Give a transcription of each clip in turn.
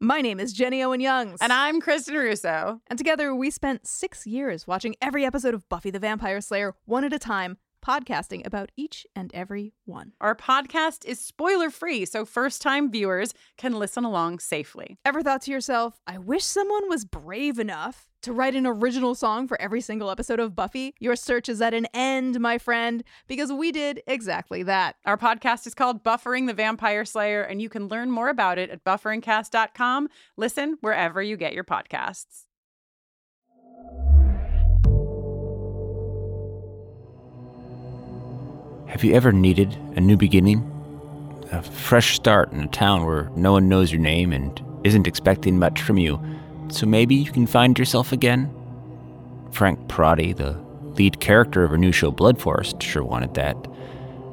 My name is Jenny Owen Youngs. And I'm Kristen Russo. And together we spent six years watching every episode of Buffy the Vampire Slayer one at a time, podcasting about each and every one. Our podcast is spoiler free, so first time viewers can listen along safely. Ever thought to yourself, I wish someone was brave enough to write an original song for every single episode of Buffy? Your search is at an end, my friend, because we did exactly that. Our podcast is called Buffering the Vampire Slayer, and you can learn more about it at bufferingcast.com. Listen wherever you get your podcasts. Have you ever needed a new beginning? A fresh start in a town where no one knows your name and isn't expecting much from you, so maybe you can find yourself again? Frank Perotti, the lead character of our new show Blood Forest, sure wanted that.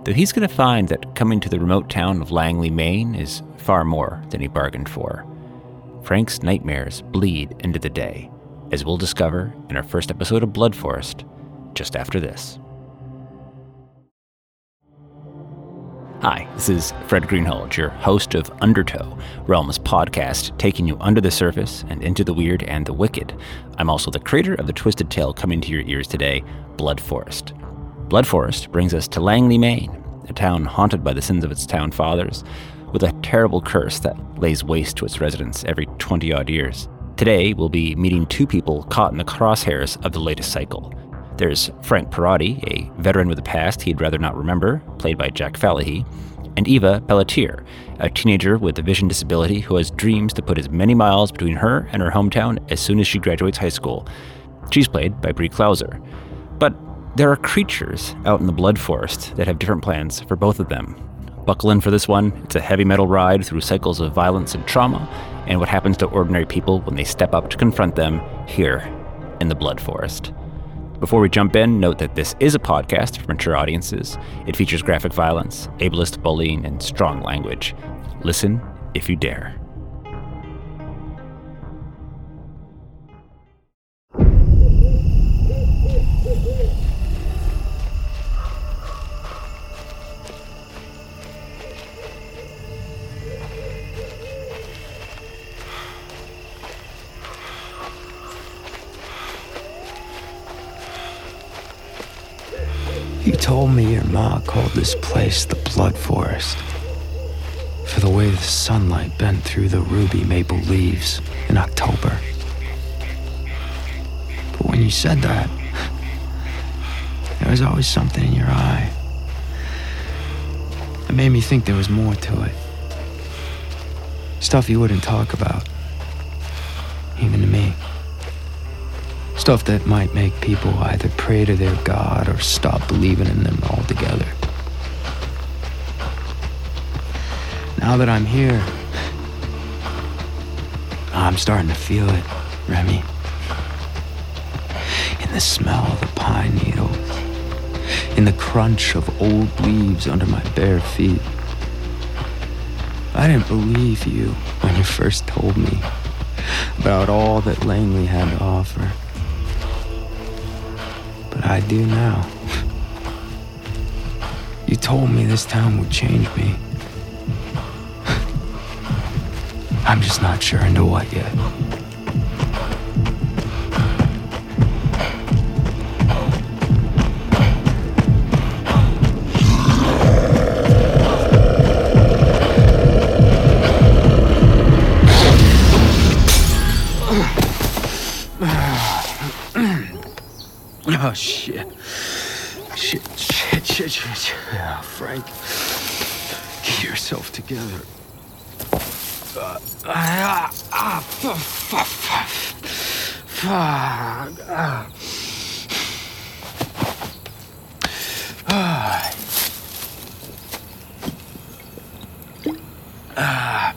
Though he's going to find that coming to the remote town of Langeley, Maine is far more than he bargained for. Frank's nightmares bleed into the day, as we'll discover in our first episode of Blood Forest, just after this. Hi, this is Fred Greenhalgh, your host of Undertow, Realms podcast, taking you under the surface and into the weird and the wicked. I'm also the creator of the twisted tale coming to your ears today, Blood Forest. Blood Forest brings us to Langeley, Maine, a town haunted by the sins of its town fathers, with a terrible curse that lays waste to its residents every 20 odd years. Today, we'll be meeting two people caught in the crosshairs of the latest cycle there's Frank Perotti, a veteran with a past he'd rather not remember, played by Jack Falahee, and Eva Pelletier, a teenager with a vision disability who has dreams to put as many miles between her and her hometown as soon as she graduates high school. She's played by Brie Klauser. But there are creatures out in the blood forest that have different plans for both of them. Buckle in for this one. It's a heavy metal ride through cycles of violence and trauma, and what happens to ordinary people when they step up to confront them here in the blood forest. Before we jump in, note that this is a podcast for mature audiences. It features graphic violence, ableist bullying, and strong language. Listen if you dare. You told me your ma called this place the Blood Forest for the way the sunlight bent through the ruby maple leaves in October. But when you said that, there was always something in your eye. It made me think there was more to it. Stuff you wouldn't talk about, even to me. Stuff that might make people either pray to their God or stop believing in them altogether. Now that I'm here, I'm starting to feel it, Remy. In the smell of the pine needles, in the crunch of old leaves under my bare feet. I didn't believe you when you first told me about all that Langeley had to offer. I do now. You told me this town would change me. I'm just not sure into what yet. Shit. Shit, shit, shit, shit. Yeah, Frank. Get yourself together. Uh, ah, ah, fuck, fuck, fuck. Fuck. Ah. Ah. Ah.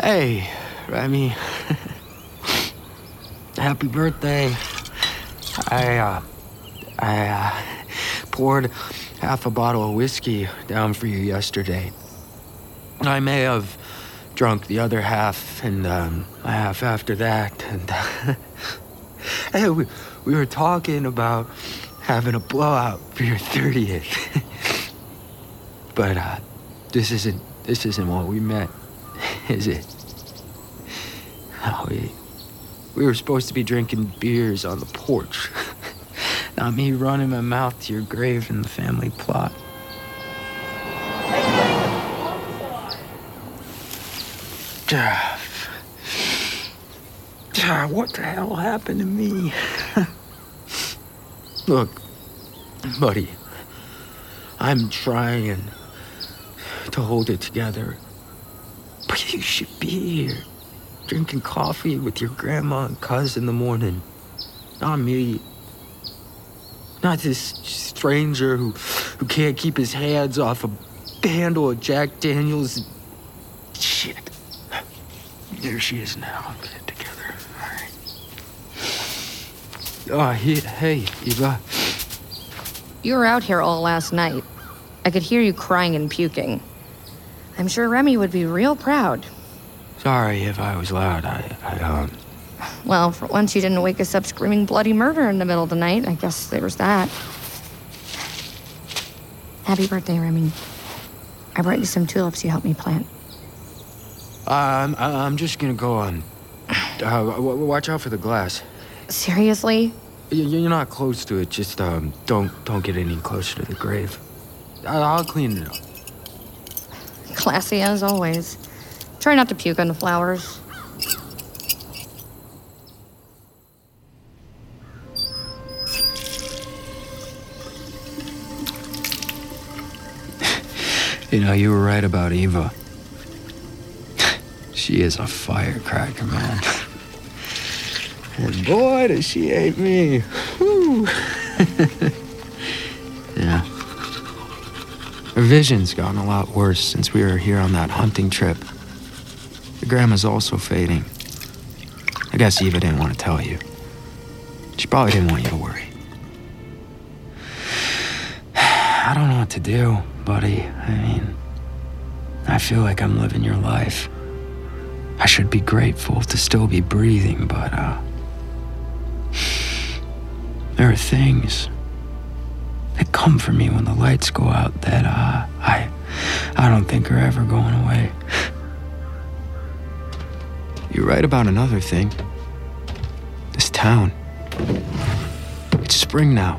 Hey, Remy. Happy birthday. I, uh, I, uh, poured half a bottle of whiskey down for you yesterday. I may have drunk the other half and, um, half after that, and, uh, we, we were talking about having a blowout for your 30th. but, uh, this isn't, this isn't what we meant, is it? Oh, we, we were supposed to be drinking beers on the porch. Not me running my mouth to your grave in the family plot. What the hell happened to me? Look, buddy, I'm trying to hold it together. But you should be here, drinking coffee with your grandma and cuz in the morning. Not me. Not this stranger who, who can't keep his hands off a handle of Jack Daniels. Shit. There she is now. Get it together. All right. Oh, he, hey, Eva. You were out here all last night. I could hear you crying and puking. I'm sure Remy would be real proud. Sorry if I was loud. I, I, um. Well, for once you didn't wake us up screaming bloody murder in the middle of the night. I guess there was that. Happy birthday, Remy. I brought you some tulips you helped me plant. I'm, I'm just gonna go on. Uh, w- watch out for the glass. Seriously? Y- You're not close to it. Just um, don't don't get any closer to the grave. I- I'll clean it up. Classy as always. Try not to puke on the flowers. You know, you were right about Eva. she is a firecracker, man. And boy, does she hate me. Yeah. Her vision's gotten a lot worse since we were here on that hunting trip. Your grandma's also fading. I guess Eva didn't want to tell you. She probably didn't want you to worry. I don't know what to do, buddy. I mean, I feel like I'm living your life. I should be grateful to still be breathing, but, uh. There are things that come for me when the lights go out that, uh, I. I don't think are ever going away. You're right about another thing. This town. It's spring now.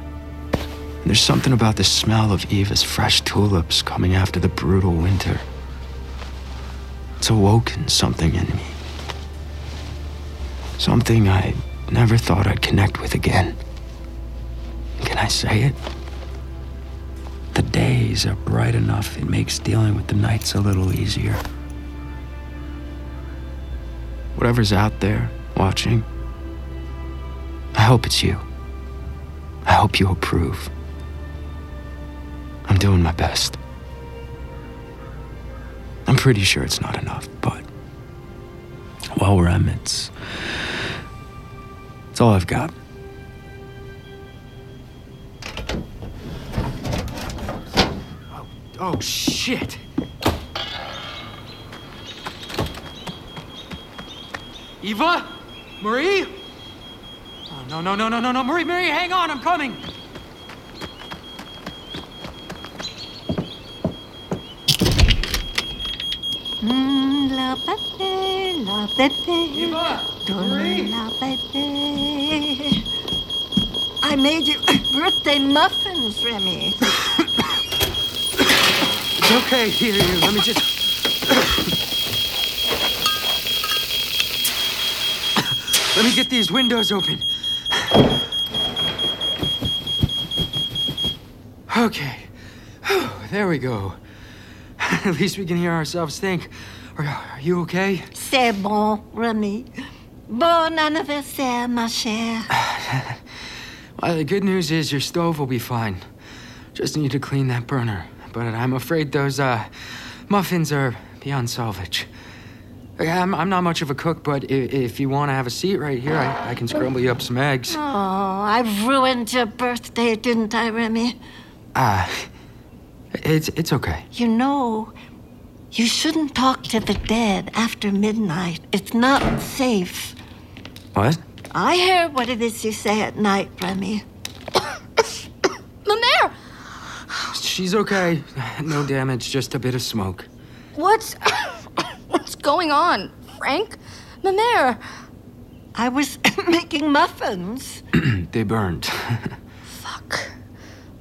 And there's something about the smell of Eva's fresh tulips coming after the brutal winter. It's awoken something in me. Something I never thought I'd connect with again. Can I say it? The days are bright enough, it makes dealing with the nights a little easier. Whatever's out there watching, I hope it's you. I hope you approve. I'm doing my best. I'm pretty sure it's not enough, but while we're at it, it's, it's all I've got. Oh, oh shit! Eva? Marie? Oh, no, no, no, no, no, no. Marie, Marie, hang on, I'm coming. Mm, la la. Eva! Marie! la. I made you birthday muffins, Remy. It's okay. Here, here. Let me just. Let me get these windows open. Okay. There we go. At least we can hear ourselves think. Are, are you okay? C'est bon, Remy. Bon anniversaire, ma chère. Well, the good news is your stove will be fine. Just need to clean that burner. But I'm afraid those uh, muffins are beyond salvage. Okay, I'm, I'm not much of a cook, but if, if you want to have a seat right here, I, I can scramble you up some eggs. Oh, I ruined your birthday, didn't I, Remy? Ah, it's it's okay. You know, you shouldn't talk to the dead after midnight. It's not safe. What? I hear what it is you say at night, Remy. Mamaire! She's okay. No damage, just a bit of smoke. What's. What's going on? Frank? Mamaire! I was making muffins. they burned. Fuck.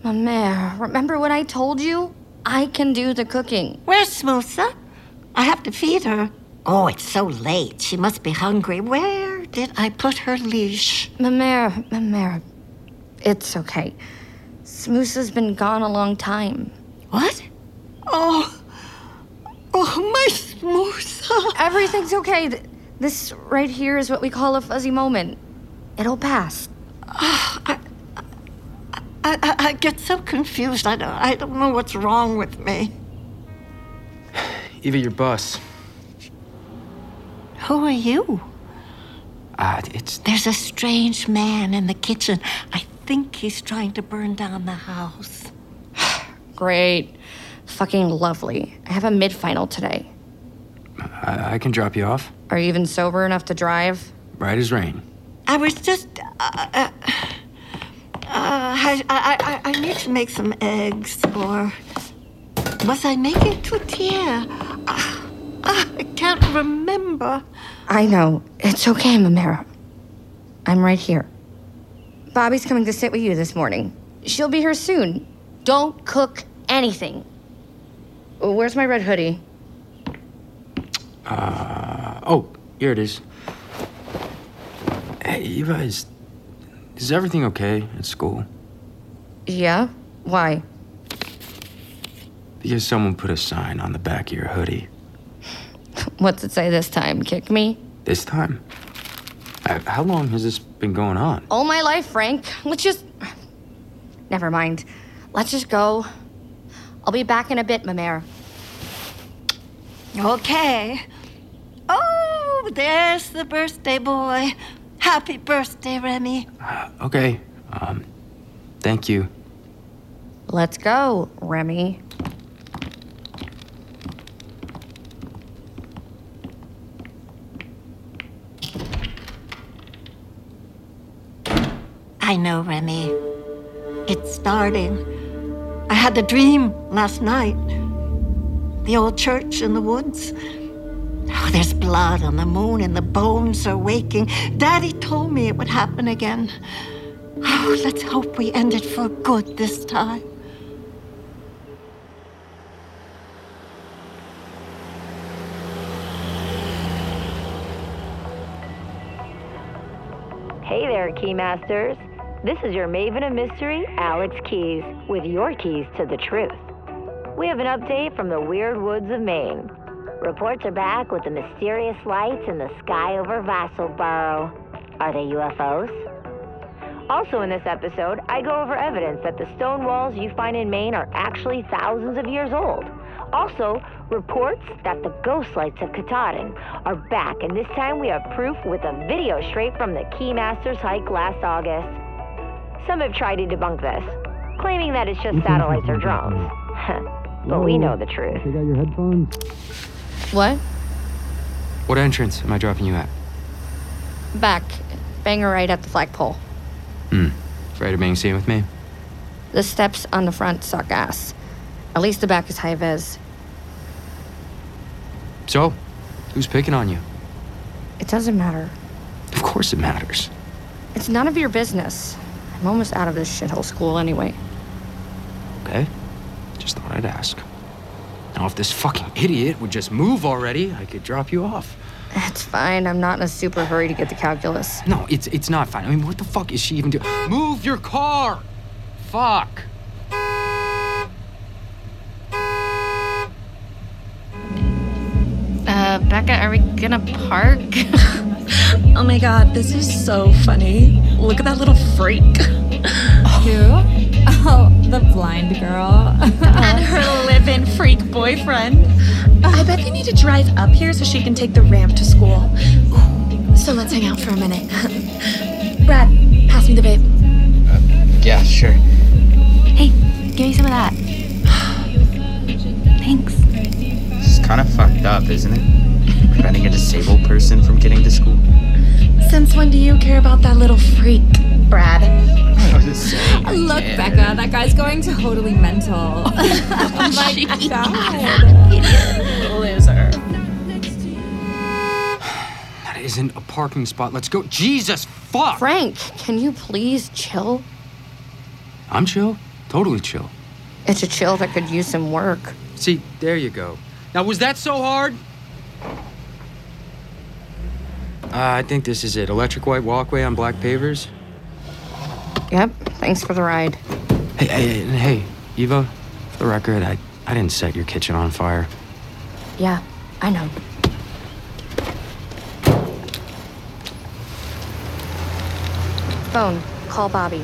Mamaire, remember what I told you? I can do the cooking. Where's Smoosa? I have to feed her. Oh, it's so late. She must be hungry. Where did I put her leash? Mamaire, Mamaire. It's okay. Smoosa's been gone a long time. What? Oh, oh, my Smoosa. Everything's okay. This right here is what we call a fuzzy moment. It'll pass. I, I, I get so confused. I don't, I don't know what's wrong with me. Eva, your boss. Who are you? Ah, it's There's a strange man in the kitchen. I think he's trying to burn down the house. Great. Fucking lovely. I have a mid final today. I, I can drop you off. Are you even sober enough to drive? Right as rain. I was just. Uh, uh, uh, I, I, I, I need to make some eggs, or was I making tortilla? Uh, uh, I can't remember. I know. It's okay, Mamera. I'm right here. Bobby's coming to sit with you this morning. She'll be here soon. Don't cook anything. Where's my red hoodie? Uh, oh, here it is. Hey, Eva, is, is everything okay at school? Yeah? Why? Because someone put a sign on the back of your hoodie. What's it say this time? Kick me? This time? Uh, how long has this been going on? All my life, Frank. Let's just. Never mind. Let's just go. I'll be back in a bit, Mamere. Okay. Oh, there's the birthday boy. Happy birthday, Remy. Uh, okay. Um, thank you. Let's go, Remy. I know, Remy. It's starting. I had the dream last night. The old church in the woods. Oh, there's blood on the moon and the bones are waking. Daddy told me it would happen again. Oh, let's hope we end it for good this time. Hey there, Keymasters. This is your Maven of Mystery, Alex Keys, with your keys to the truth. We have an update from the weird woods of Maine. Reports are back with the mysterious lights in the sky over Vassalboro. Are they UFOs? Also, in this episode, I go over evidence that the stone walls you find in Maine are actually thousands of years old. Also, reports that the ghost lights of Katahdin are back, and this time we have proof with a video straight from the Keymasters hike last August. Some have tried to debunk this, claiming that it's just satellites or drones. but we know the truth. Take out your headphones. What? What entrance am I dropping you at? Back. bang Banger right at the flagpole. Hmm. Afraid of being seen with me? The steps on the front suck ass. At least the back is high vis. So, who's picking on you? It doesn't matter. Of course it matters. It's none of your business. I'm almost out of this shithole school anyway. Okay. Just thought I'd ask. Now, if this fucking idiot would just move already, I could drop you off. It's fine. I'm not in a super hurry to get the calculus. No, it's it's not fine. I mean, what the fuck is she even doing? Move your car! Fuck! Uh, Becca, are we gonna park? oh my god, this is so funny. Look at that little freak. Who? Oh, the blind girl. and her live-in freak boyfriend. I bet they need to drive up here so she can take the ramp to school. So let's hang out for a minute. Brad, pass me the vape. Uh, yeah, sure. Hey, give me some of that. Thanks. This is kind of fucked up, isn't it? Preventing a disabled person from getting to school. Since when do you care about that little freak, Brad? Look, Becca, that guy's going totally mental. oh my god. Idiot. Loser. That isn't a parking spot. Let's go. Jesus fuck! Frank, can you please chill? I'm chill. Totally chill. It's a chill that could use some work. See, there you go. Now, was that so hard? Uh, I think this is it. Electric white walkway on black pavers. Yep, thanks for the ride. Hey, hey, hey, Eva, for the record, I, I didn't set your kitchen on fire. Yeah, I know. Phone, call Bobby.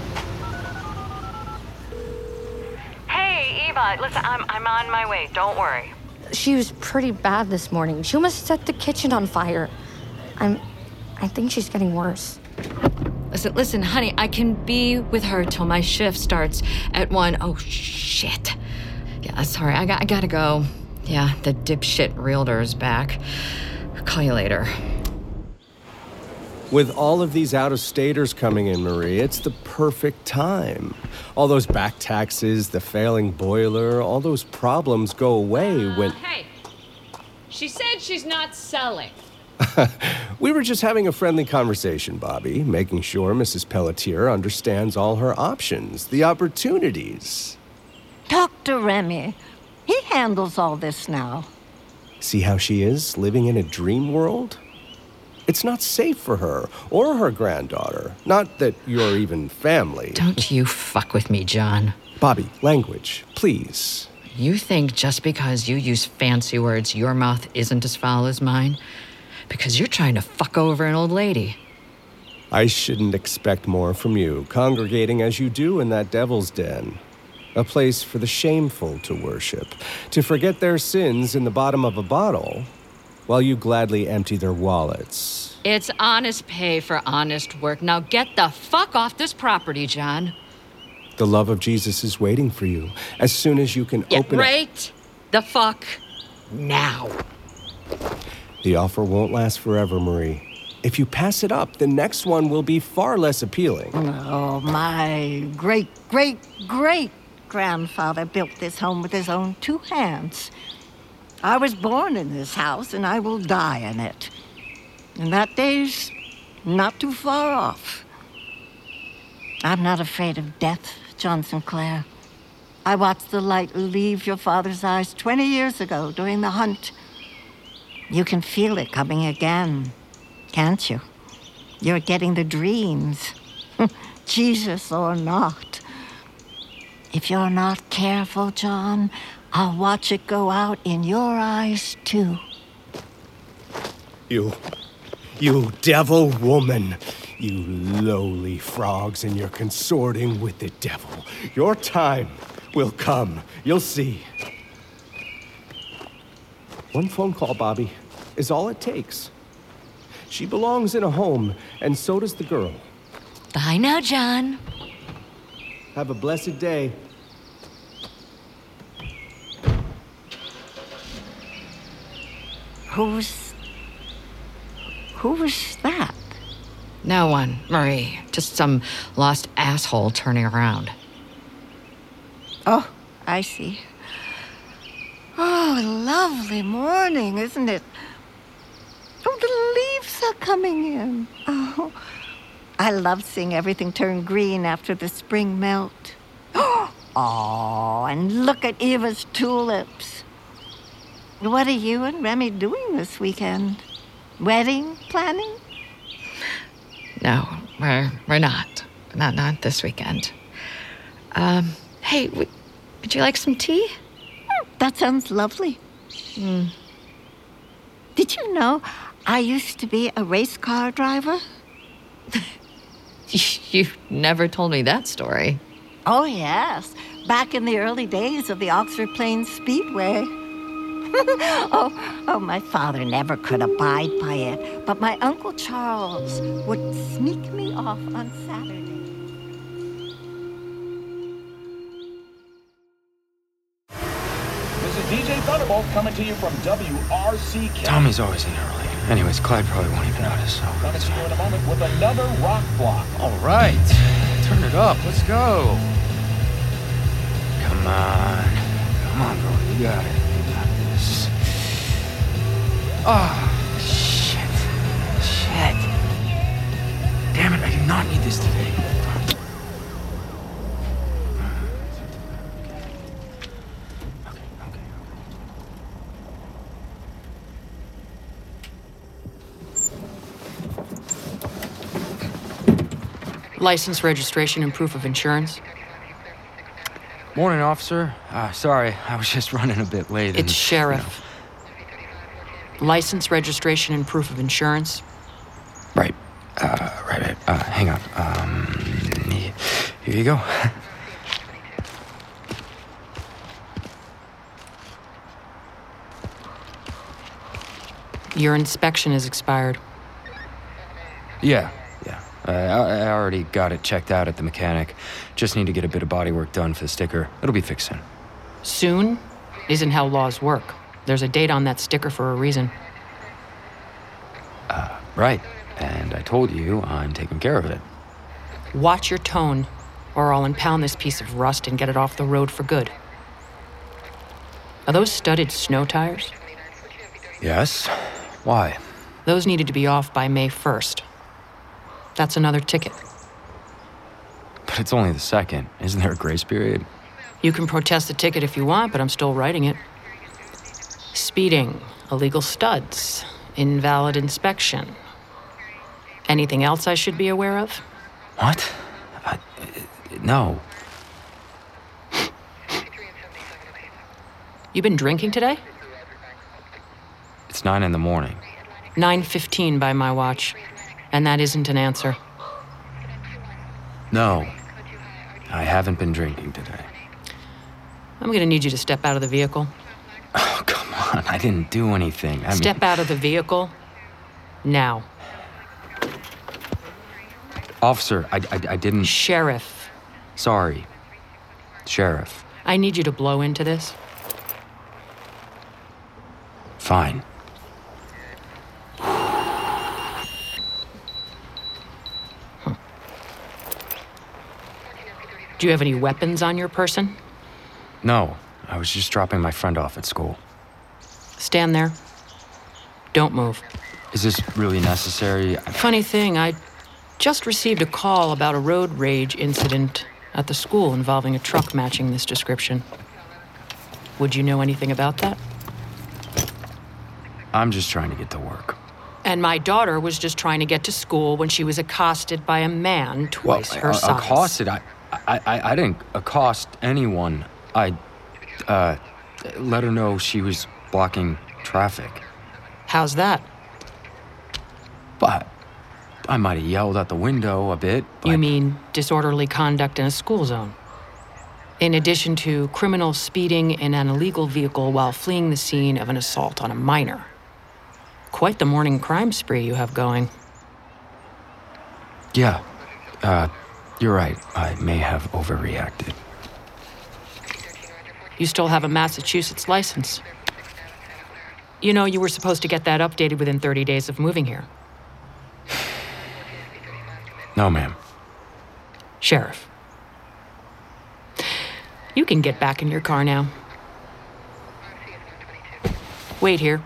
Hey, Eva, listen, I'm, I'm on my way. Don't worry. She was pretty bad this morning. She almost set the kitchen on fire. I'm. I think she's getting worse. Listen, listen, honey, I can be with her till my shift starts at one. Oh, shit. Yeah, sorry, I, got, I gotta go. Yeah, the dipshit realtor's back. I'll call you later. With all of these out of staters coming in, Marie, it's the perfect time. All those back taxes, the failing boiler, all those problems go away uh, when. Hey, she said she's not selling. we were just having a friendly conversation, Bobby, making sure Mrs. Pelletier understands all her options, the opportunities. Dr. Remy, he handles all this now. See how she is, living in a dream world? It's not safe for her or her granddaughter. Not that you're even family. Don't you fuck with me, John. Bobby, language, please. You think just because you use fancy words, your mouth isn't as foul as mine? Because you're trying to fuck over an old lady. I shouldn't expect more from you, congregating as you do in that devil's den. A place for the shameful to worship, to forget their sins in the bottom of a bottle, while you gladly empty their wallets. It's honest pay for honest work. Now get the fuck off this property, John. The love of Jesus is waiting for you as soon as you can yeah, open right the fuck now. The offer won't last forever, Marie. If you pass it up, the next one will be far less appealing. Oh, my great, great, great grandfather built this home with his own two hands. I was born in this house, and I will die in it. And that day's not too far off. I'm not afraid of death, John Sinclair. I watched the light leave your father's eyes 20 years ago during the hunt. You can feel it coming again, can't you? You're getting the dreams, Jesus or not. If you're not careful, John, I'll watch it go out in your eyes, too. You. You devil woman. You lowly frogs, and you're consorting with the devil. Your time will come. You'll see. One phone call, Bobby, is all it takes. She belongs in a home, and so does the girl. Bye now, John. Have a blessed day. Who's. Who was that? No one, Marie. Just some lost asshole turning around. Oh, I see. Oh, lovely morning, isn't it? Leaves are coming in. Oh, I love seeing everything turn green after the spring melt. Oh, and look at Eva's tulips. What are you and Remy doing this weekend? Wedding planning? No, we're we're not. Not not this weekend. Um, hey, w- would you like some tea? That sounds lovely. Hmm. Did you know I used to be a race car driver? You never told me that story. Oh, yes. Back in the early days of the Oxford Plains Speedway. oh, oh, my father never could abide by it, but my Uncle Charles would sneak me off on Saturday. DJ Thunderbolt coming to you from WRCK. Tommy's always in early. Anyways, Clyde probably won't even notice, so. Coming to you in a moment with another rock block. All right. Turn it up. Let's go. Come on. Come on, bro. You got it. You got this. Oh, shit. Shit. Damn it, I do not need this today. License, registration, and proof of insurance. Morning, officer. Uh, sorry, I was just running a bit late. and, It's sheriff. License, registration, and proof of insurance. Right. Uh, right, right. Uh, hang on. Um, here you go. Your inspection is expired. Yeah, I, I already got it checked out at the mechanic. Just need to get a bit of body work done for the sticker. It'll be fixed soon. Soon isn't how laws work. There's a date on that sticker for a reason. Uh, right. And I told you I'm taking care of it. Watch your tone, or I'll impound this piece of rust and get it off the road for good. Are those studded snow tires? Yes? Why? Those needed to be off by May 1st. That's another ticket. But it's only the second. Isn't there a grace period? You can protest the ticket if you want, but I'm still writing it. Speeding, illegal studs, invalid inspection. Anything else I should be aware of? What? I, no. You've been drinking today? It's nine in the morning. 9:15 by my watch, and that isn't an answer. No. I haven't been drinking today. I'm going to need you to step out of the vehicle. Oh, come on. I didn't do anything. I Step mean, out of the vehicle now. Officer, I, I, I didn't. Sheriff. Sorry. Sheriff. I need you to blow into this. Fine. Do you have any weapons on your person? No. I was just dropping my friend off at school. Stand there. Don't move. Is this really necessary? Funny thing, I just received a call about a road rage incident at the school involving a truck matching this description. Would you know anything about that? I'm just trying to get to work. And my daughter was just trying to get to school when she was accosted by a man twice her uh, size. accosted. I, I, I, I didn't accost anyone. I, uh, let her know she was blocking traffic. How's that? But I might have yelled out the window a bit. You mean disorderly conduct in a school zone? In addition to criminal speeding in an illegal vehicle while fleeing the scene of an assault on a minor. Quite the morning crime spree you have going. Yeah, uh, you're right. I may have overreacted. You still have a Massachusetts license. You know, you were supposed to get that updated within 30 days of moving here. No, ma'am. Sheriff. You can get back in your car now. Wait here.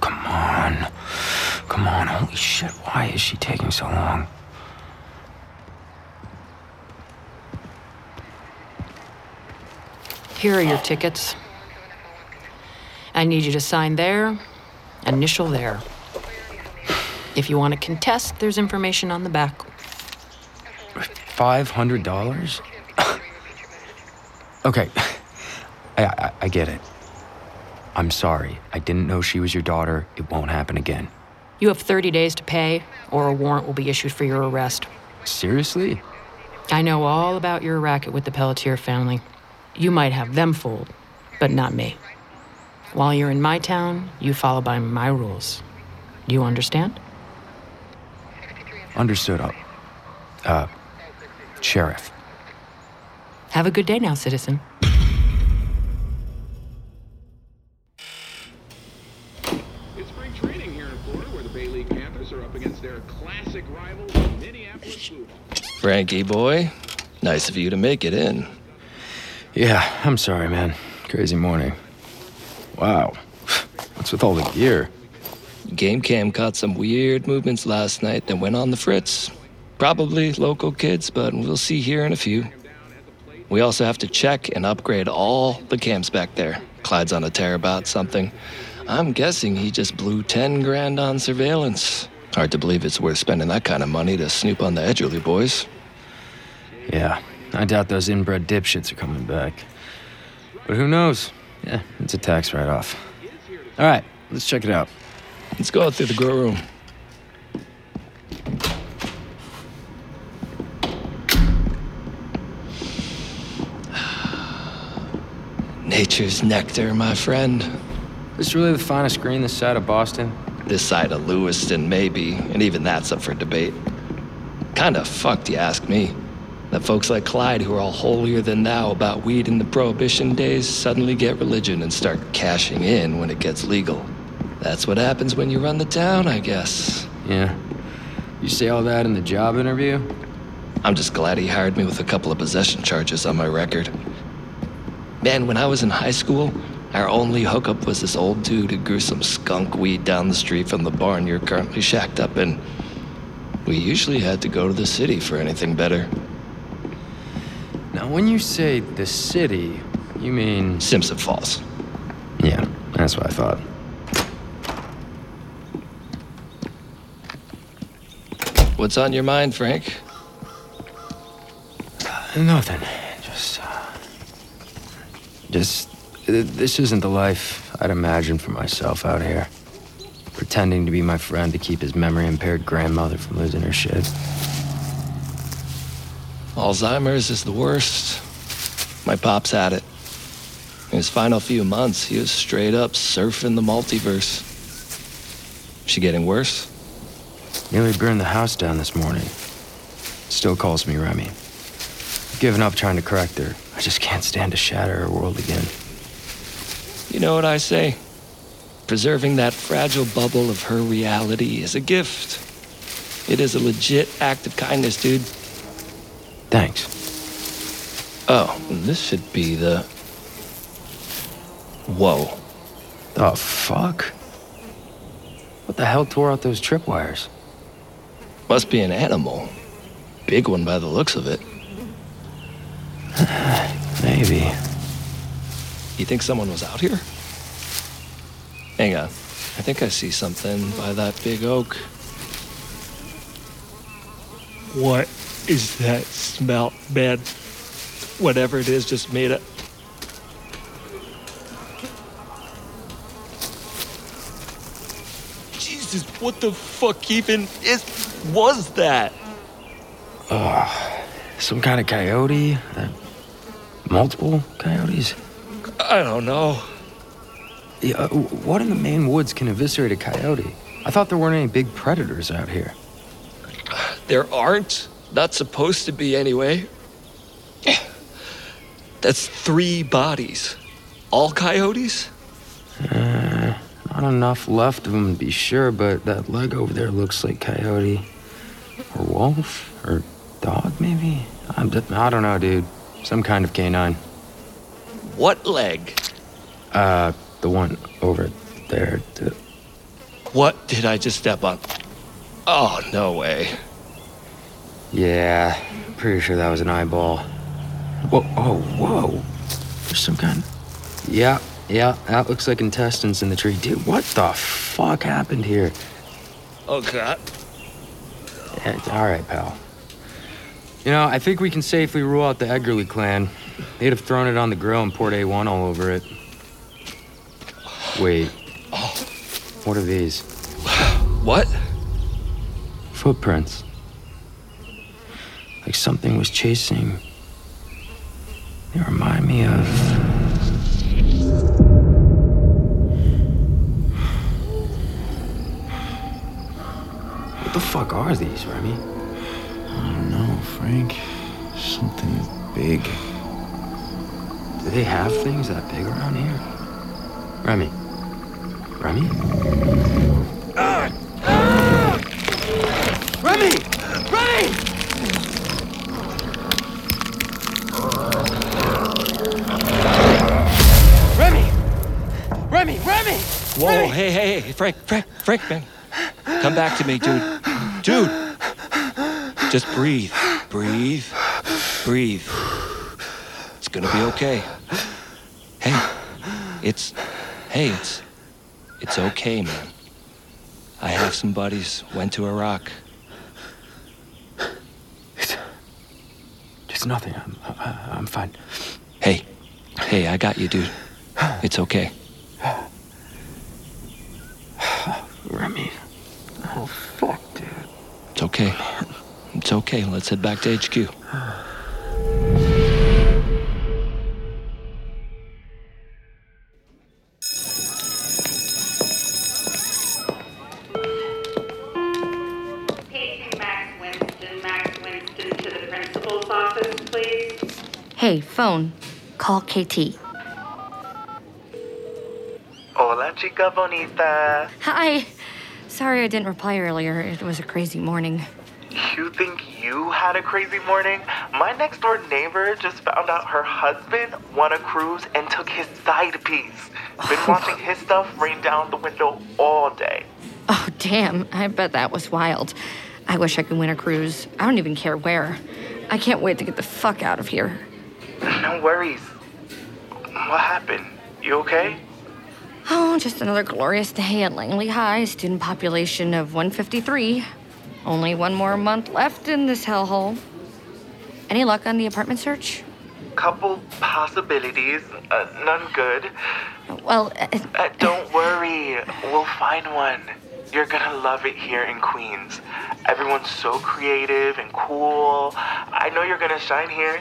Come on. Come on. Holy shit. Why is she taking so long? Here are your tickets. I need you to sign there, initial there. If you want to contest, there's information on the back. $500? okay, I, I, I get it. I'm sorry. I didn't know she was your daughter. It won't happen again. You have 30 days to pay, or a warrant will be issued for your arrest. Seriously? I know all about your racket with the Pelletier family. You might have them fooled, but not me. While you're in my town, you follow by my rules. You understand? Understood. Uh, uh, Sheriff. Have a good day now, citizen. It's spring training here in Florida where the Bay League Panthers are up against their classic rivals, the Minneapolis Blue. Frankie boy, nice of you to make it in. Yeah, I'm sorry, man. Crazy morning. Wow. What's with all the gear? Game cam caught some weird movements last night that went on the fritz. Probably local kids, but we'll see here in a few. We also have to check and upgrade all the cams back there. Clyde's on a tear about something. I'm guessing he just blew 10 grand on surveillance. Hard to believe it's worth spending that kind of money to snoop on the Edgerly boys. Yeah, I doubt those inbred dipshits are coming back. But who knows? Yeah, it's a tax write off. All right, let's check it out. Let's go out through the grow room. Nature's nectar, my friend. This really the finest green this side of Boston? This side of Lewiston, maybe, and even that's up for debate. Kinda fucked, you ask me. That folks like Clyde, who are all holier than thou about weed in the Prohibition days, suddenly get religion and start cashing in when it gets legal. That's what happens when you run the town, I guess. Yeah. You say all that in the job interview? I'm just glad he hired me with a couple of possession charges on my record. Man, when I was in high school, our only hookup was this old dude who grew some skunk weed down the street from the barn you're currently shacked up in. We usually had to go to the city for anything better. Now, when you say the city, you mean. Simpson Falls. Yeah, that's what I thought. What's on your mind, Frank? Nothing. Just. Uh, just. uh, This isn't the life I'd imagined for myself out here. Pretending to be my friend to keep his memory impaired grandmother from losing her shit. Alzheimer's is the worst. My pops had it. In his final few months, he was straight up surfing the multiverse. She getting worse? Nearly burned the house down this morning. Still calls me Remy. Given up trying to correct her. I just can't stand to shatter her world again. You know what I say? Preserving that fragile bubble of her reality is a gift. It is a legit act of kindness, dude. Thanks. Oh, this should be the. Whoa. The fuck? What the hell tore out those tripwires? Must be an animal. Big one by the looks of it. Maybe. You think someone was out here? Hang on. I think I see something by that big oak. What is that smell, man? Whatever it is, just made it. Jesus, what the fuck even is was that? Ugh. Some kind of coyote? Uh, multiple coyotes? I don't know. Yeah, uh, what in the Maine woods can eviscerate a coyote? I thought there weren't any big predators out here. There aren't. Not supposed to be anyway. That's three bodies. All coyotes? Uh, not enough left of them to be sure, but that leg over there looks like coyote. Or wolf? Or dog, maybe? I'm, I don't know, dude. Some kind of canine. What leg? Uh, the one over there. The... What did I just step on? Oh, no way. Yeah, pretty sure that was an eyeball. Whoa, oh, whoa. There's some kind. Yeah, yeah, that looks like intestines in the tree. Dude, what the fuck happened here? Oh, God. It's all right, pal. You know, I think we can safely rule out the Eggerly clan. They'd have thrown it on the grill and poured A1 all over it. Wait. What are these? What? Footprints. Something was chasing. They remind me of. What the fuck are these, Remy? I don't know, Frank. Something big. Do they have things that big around here? Remy? Remy! Remy! Remy! Whoa, hey, hey, hey, Frank, Frank, Frank, man. Come back to me, dude. Dude! Just breathe. Breathe. Breathe. It's gonna be okay. Hey, it's. Hey, it's. It's okay, man. I have some buddies, went to Iraq. It's nothing. I'm, I, I'm fine. Hey, hey, I got you, dude. It's okay. Remy. Oh, fuck, dude. It's okay. It's okay. Let's head back to HQ. Max Winston, Max Winston to the principal's office, please. Hey, phone. Call KT. Hola, chica bonita. Hi. Sorry I didn't reply earlier. It was a crazy morning. You think you had a crazy morning? My next door neighbor just found out her husband won a cruise and took his side piece. Been oh. watching his stuff rain down the window all day. Oh, damn. I bet that was wild. I wish I could win a cruise. I don't even care where. I can't wait to get the fuck out of here. No worries. What happened? You okay? Oh, just another glorious day at Langeley High. Student population of 153. Only one more month left in this hellhole. Any luck on the apartment search? Couple possibilities, uh, none good. Well, uh, Uh, don't worry, we'll find one. You're gonna love it here in Queens. Everyone's so creative and cool. I know you're gonna shine here.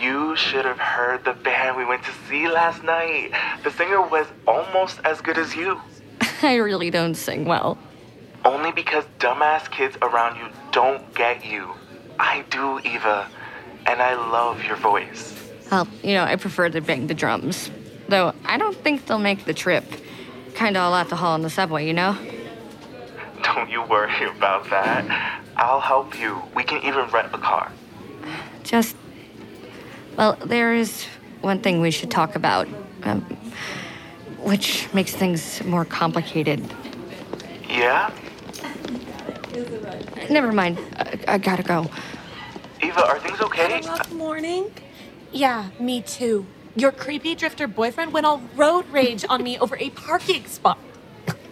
You should have heard the band we went to see last night. The singer was almost as good as you. I really don't sing well. Only because dumbass kids around you don't get you. I do, Eva. And I love your voice. Well, you know, I prefer to bang the drums. Though I don't think they'll make the trip. Kinda a lot to haul on the subway, you know? Don't you worry about that. I'll help you. We can even rent a car. Just. Well, there is one thing we should talk about, um, which makes things more complicated. Yeah? Never mind. I, I gotta go. Eva, are things okay? Rough morning? Yeah, me too. Your creepy drifter boyfriend went all road rage on me over a parking spot.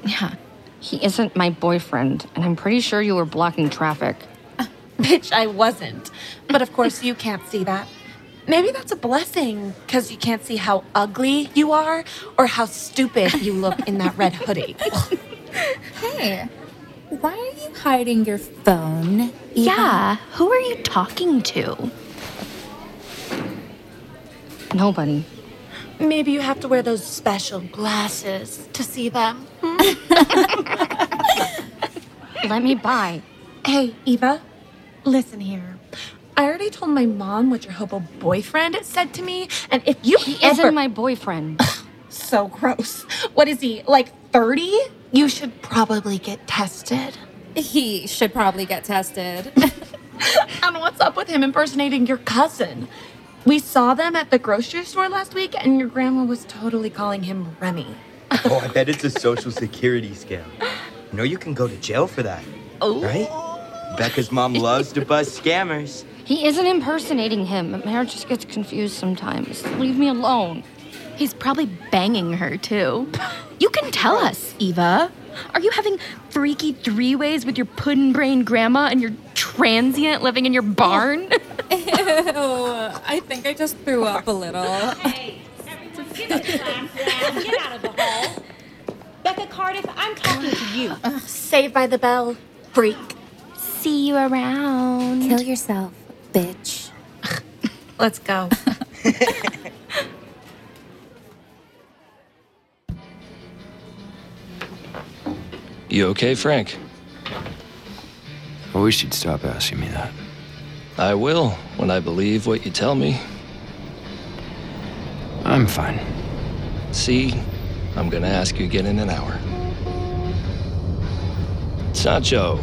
Yeah. He isn't my boyfriend, and I'm pretty sure you were blocking traffic. Bitch, I wasn't. But of course, you can't see that. Maybe that's a blessing, because you can't see how ugly you are or how stupid you look in that red hoodie. Hey, why are you hiding your phone? Yeah, who are you talking to? Nobody. Maybe you have to wear those special glasses to see them. Hmm? Let me buy. Hey, Eva, listen here. I already told my mom what your hobo boyfriend said to me, and if you He ever- isn't my boyfriend. so gross. What is he, like 30? You should probably get tested. He should probably get tested. And what's up with him impersonating your cousin? We saw them at the grocery store last week, and your grandma was totally calling him Remy. Oh, I bet it's a social security scam. You know you can go to jail for that. Oh. Right? Becca's mom loves to bust scammers. He isn't impersonating him. Mare just gets confused sometimes. Leave me alone. He's probably banging her, too. You can tell us, Eva. Are you having freaky three ways with your puddin' brain grandma and your transient living in your barn? Ew, I think I just threw up a little. Hey, everyone, get out of the hall. Becca Cardiff, I'm talking to you. Saved by the bell, freak. See you around. Kill yourself, bitch. Let's go. You okay, Frank? I wish you'd stop asking me that. I will when I believe what you tell me. I'm fine. See, I'm gonna ask you again in an hour. Sancho,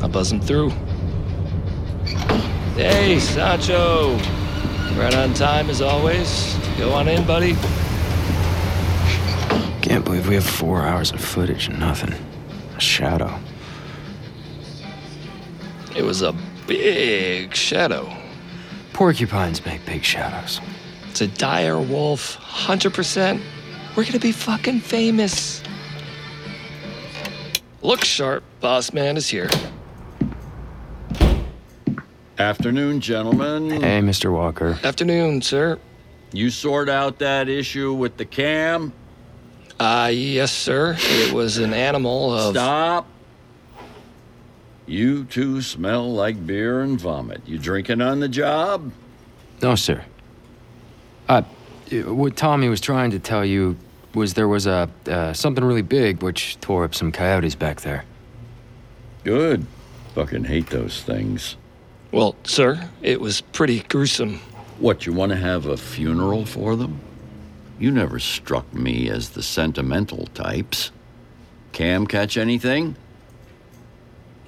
I'll buzz him through. Hey, Sancho! Right on time as always. Go on in, buddy. Can't believe we have four hours of footage and nothing. A shadow. It was a big shadow. Porcupines make big shadows. It's a dire wolf, 100%. We're gonna be fucking famous. Look sharp, boss man is here. Afternoon, gentlemen. Hey, Mr. Walker. Afternoon, sir. You sort out that issue with the cam? Ah, uh, yes, sir. It was an animal of. Stop. You two smell like beer and vomit. You drinking on the job? No, sir. Uh, what Tommy was trying to tell you was there was a uh, something really big which tore up some coyotes back there. Good. Fucking hate those things. Well, sir, it was pretty gruesome. What, you want to have a funeral for them? You never struck me as the sentimental types. Cam catch anything?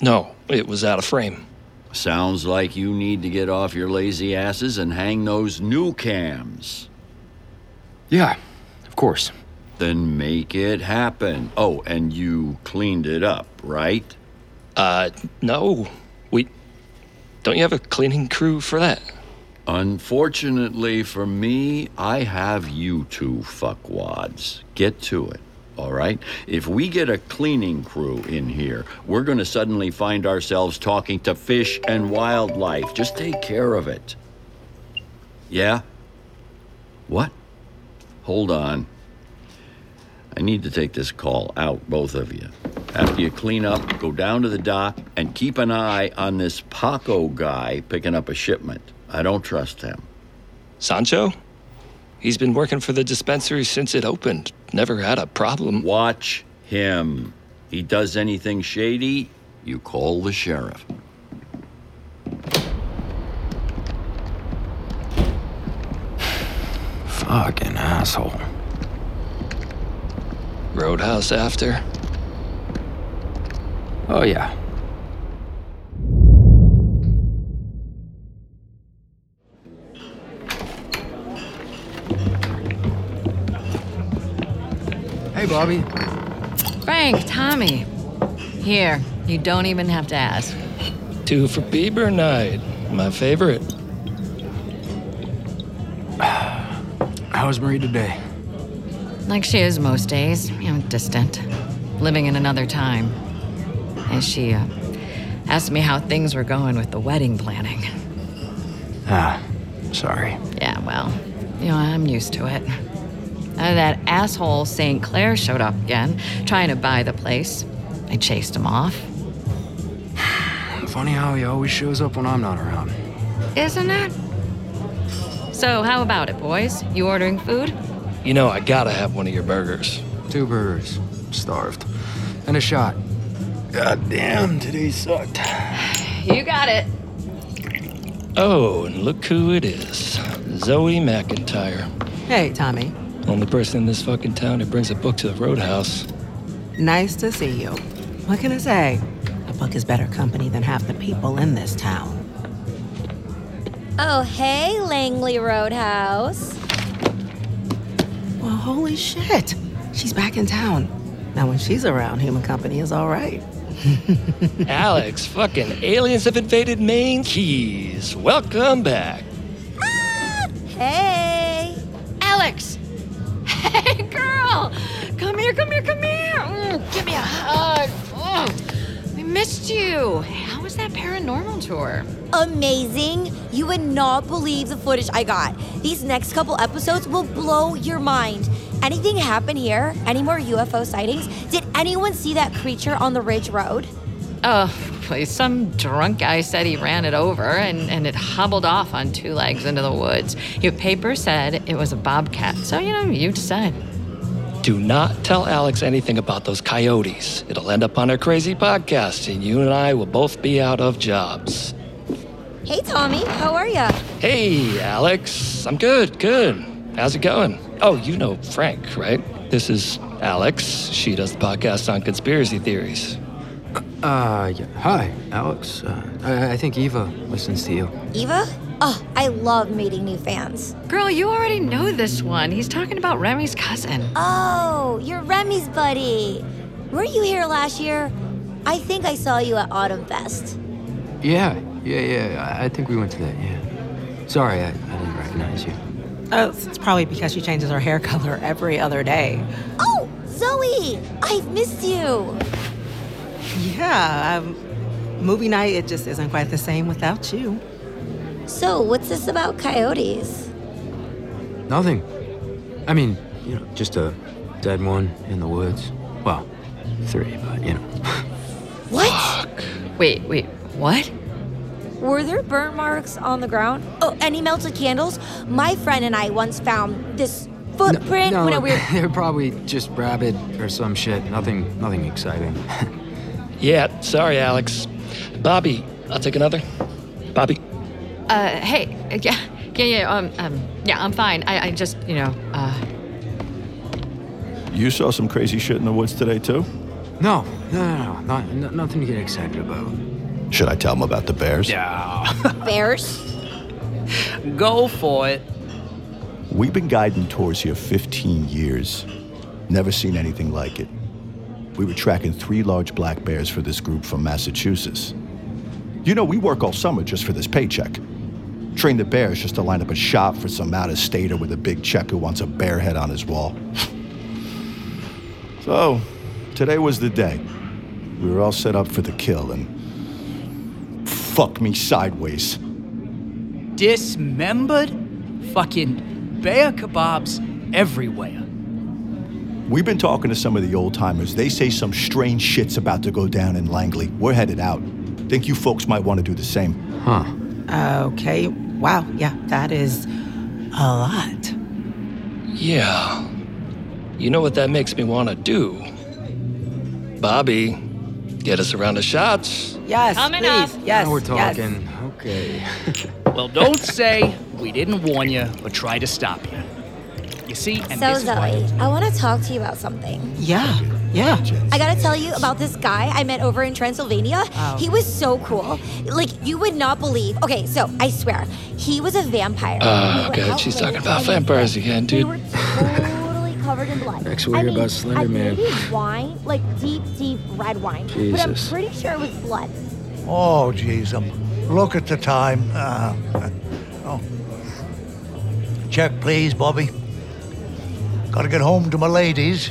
No, it was out of frame. Sounds like you need to get off your lazy asses and hang those new cams. Yeah, of course. Then make it happen. Oh, and you cleaned it up, right? Uh, no. We. Don't you have a cleaning crew for that? Unfortunately for me, I have you two fuckwads. Get to it, all right? If we get a cleaning crew in here, we're gonna suddenly find ourselves talking to fish and wildlife. Just take care of it. Yeah? What? Hold on. I need to take this call out, both of you. After you clean up, go down to the dock and keep an eye on this Paco guy picking up a shipment. I don't trust him. Sancho? He's been working for the dispensary since it opened. Never had a problem. Watch him. He does anything shady, you call the sheriff. Fucking asshole. Roadhouse after? Oh, yeah. Hey, Bobby. Frank, Tommy. Here, you don't even have to ask. Two for Bieber night. My favorite. How's Marie today? Like she is most days, you know, distant, living in another time. And she uh, asked me how things were going with the wedding planning. Ah, sorry. Yeah, well, you know, I'm used to it. Uh, that asshole St. Clair showed up again, trying to buy the place. I chased him off. Funny how he always shows up when I'm not around. Isn't it? So, how about it, boys? You ordering food? You know, I gotta have one of your burgers. Two burgers. Starved. And a shot. God damn, today sucked. You got it. Oh, and look who it is Zoe McIntyre. Hey, Tommy. Only person in this fucking town who brings a book to the roadhouse. Nice to see you. What can I say? A book is better company than half the people in this town. Oh, hey, Langeley Roadhouse. Well, holy shit. She's back in town. Now, when she's around, human company is all right. Alex, fucking aliens have invaded Maine Keys. Welcome back. Hey! Alex! Hey, girl! Come here, come here, come here! Mm, give me a hug. Mm, we missed you. How was that paranormal tour? Amazing. You would not believe the footage I got. These next couple episodes will blow your mind. Anything happen here? Any more UFO sightings? Did anyone see that creature on the Ridge Road? Oh, please. Some drunk guy said he ran it over and, and it hobbled off on two legs into the woods. Your paper said it was a bobcat. So, you know, you decide. Do not tell Alex anything about those coyotes. It'll end up on our crazy podcast, and you and I will both be out of jobs. Hey, Tommy. How are ya? Hey, Alex. I'm good, good. How's it going? Oh, you know Frank, right? This is Alex. She does the podcast on conspiracy theories. Uh, yeah. Hi, Alex. Uh, I, I think Eva listens to you. Eva? Oh, I love meeting new fans. Girl, you already know this one. He's talking about Remy's cousin. Oh, you're Remy's buddy. Were you here last year? I think I saw you at Autumn Fest. Yeah, yeah, yeah. I, I think we went to that, yeah. Sorry, I, I didn't recognize you. Oh, it's probably because she changes her hair color every other day. Oh, Zoe! I've missed you. Yeah, um, movie night, it just isn't quite the same without you. So, what's this about coyotes? Nothing. I mean, you know, just a dead one in the woods. Well, three, but you know. What? Wait, wait, what? Were there burn marks on the ground? Oh, any melted candles? My friend and I once found this footprint no, when we were. they're probably just rabid or some shit. Nothing, nothing exciting. Yeah, sorry, Alex. Bobby, I'll take another. Bobby. Uh, hey, yeah, yeah, yeah, um, um, yeah, I'm fine. I, I just, you know, uh, You saw some crazy shit in the woods today, too? No, no, no, no, not, no nothing to get excited about. Should I tell them about the bears? Yeah. Bears? Go for it. We've been guiding tours here 15 years. Never seen anything like it. We were tracking three large black bears for this group from Massachusetts. You know, we work all summer just for this paycheck. Train the bears just to line up a shop for some out of stater with a big check who wants a bear head on his wall. so, today was the day. We were all set up for the kill, and fuck me sideways. Dismembered? Fucking bear kebabs everywhere. We've been talking to some of the old timers. They say some strange shit's about to go down in Langeley. We're headed out. Think you folks might want to do the same. Huh. Okay. Wow. Yeah, that is a lot. Yeah. You know what that makes me want to do? Bobby, get us a round of shots. Yes, Coming please. up. Yes. now we're yes. talking. Okay. Well, don't say we didn't warn you or try to stop you. You see, and So, this is why. Zoe, I want to talk to you about something. Yeah. Yeah. I gotta tell you about this guy I met over in Transylvania. Oh. He was so cool. Like, you would not believe. Okay, so I swear, he was a vampire. Ah, we Oh, were God, she's talking about vampires again, We dude. Were totally covered in blood. Next we I hear mean, about Slender I Man. needed wine, like deep, deep red wine. But I'm pretty sure it was blood. Oh, jeez. Um, look at the time. Uh, oh. Check, please, Bobby. Gotta get home to my ladies.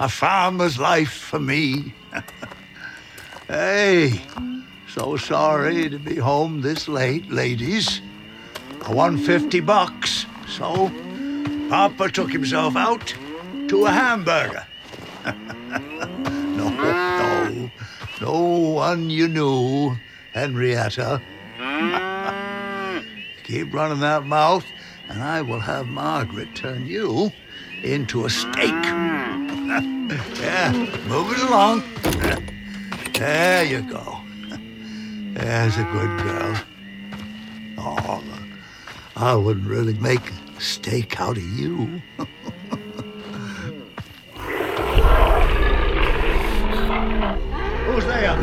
A farmer's life for me. hey, so sorry to be home this late, ladies. I won 50 bucks, so Papa took himself out to a hamburger. no, no, no one you knew, Henrietta. Keep running that mouth, and I will have Margaret turn you into a steak. Yeah, move it along. There you go. There's a good girl. Oh, I wouldn't really make a steak out of you. Who's there?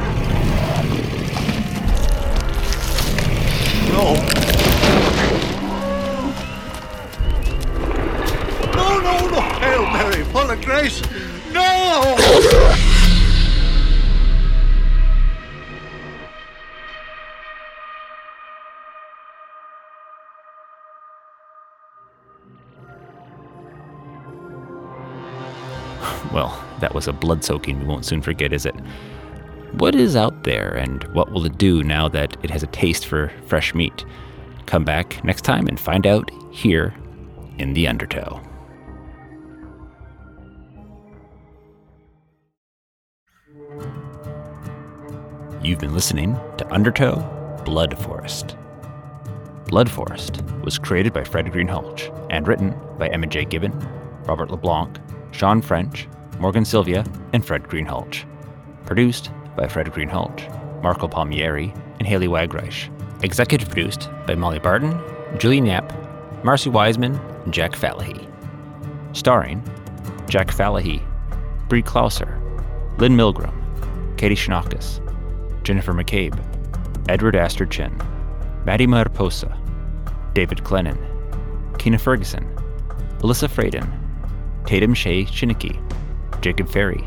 No. No, no, no. Hail Mary, full of grace. Well, that was a blood soaking we won't soon forget, is it? What is out there, and what will it do now that it has a taste for fresh meat? Come back next time and find out here in the Undertow. You've been listening to Undertow Blood Forest. Blood Forest was created by Fred Greenhalgh and written by Emma J. Gibbon, Robert LeBlanc, Sean French, Morgan Sylvia, and Fred Greenhalgh. Produced by Fred Greenhalgh, Marco Palmieri, and Haley Wagreich. Executive produced by Molly Barton, Julie Yap, Marcy Wiseman, and Jack Falahee. Starring Jack Falahee, Brie Klauser, Lynn Milgram, Katie Shinakis, Jennifer McCabe, Edward Astor Chin, Maddie Mariposa, David Glennon, Kina Ferguson, Alyssa Fraden, Tatum Shea Shinicki, Jacob Ferry,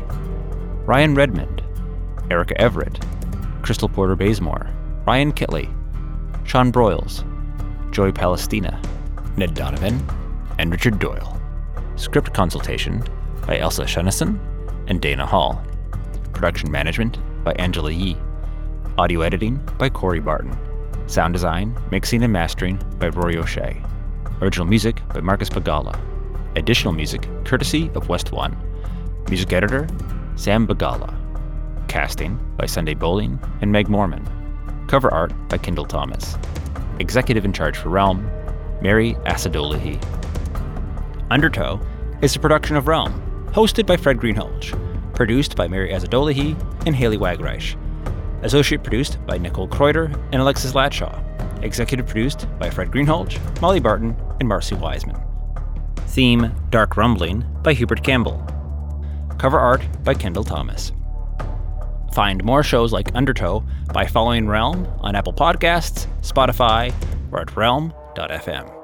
Ryan Redmond, Erica Everett, Crystal Porter Bazemore, Ryan Kitley, Sean Broyles, Joy Palestina, Ned Donovan, and Richard Doyle. Script consultation by Elsa Shunnison and Dana Hall. Production management by Angela Yee. Audio editing by Corey Barton. Sound design, mixing, and mastering by Rory O'Shea. Original music by Marcus Pagala. Additional music courtesy of West One. Music editor Sam Bagala. Casting by Sunday Bowling and Meg Morman. Cover art by Kendall Thomas. Executive in charge for Realm, Mary Asadolahi. Undertow is a production of Realm, hosted by Fred Greenhalgh, produced by Mary Asadolahi and Haley Wagreich. Associate produced by Nicole Kreuter and Alexis Latshaw. Executive produced by Fred Greenhalgh, Molly Barton, and Marcy Wiseman. Theme Dark Rumbling by Hubert Campbell. Cover art by Kendall Thomas. Find more shows like Undertow by following Realm on Apple Podcasts, Spotify, or at realm.fm.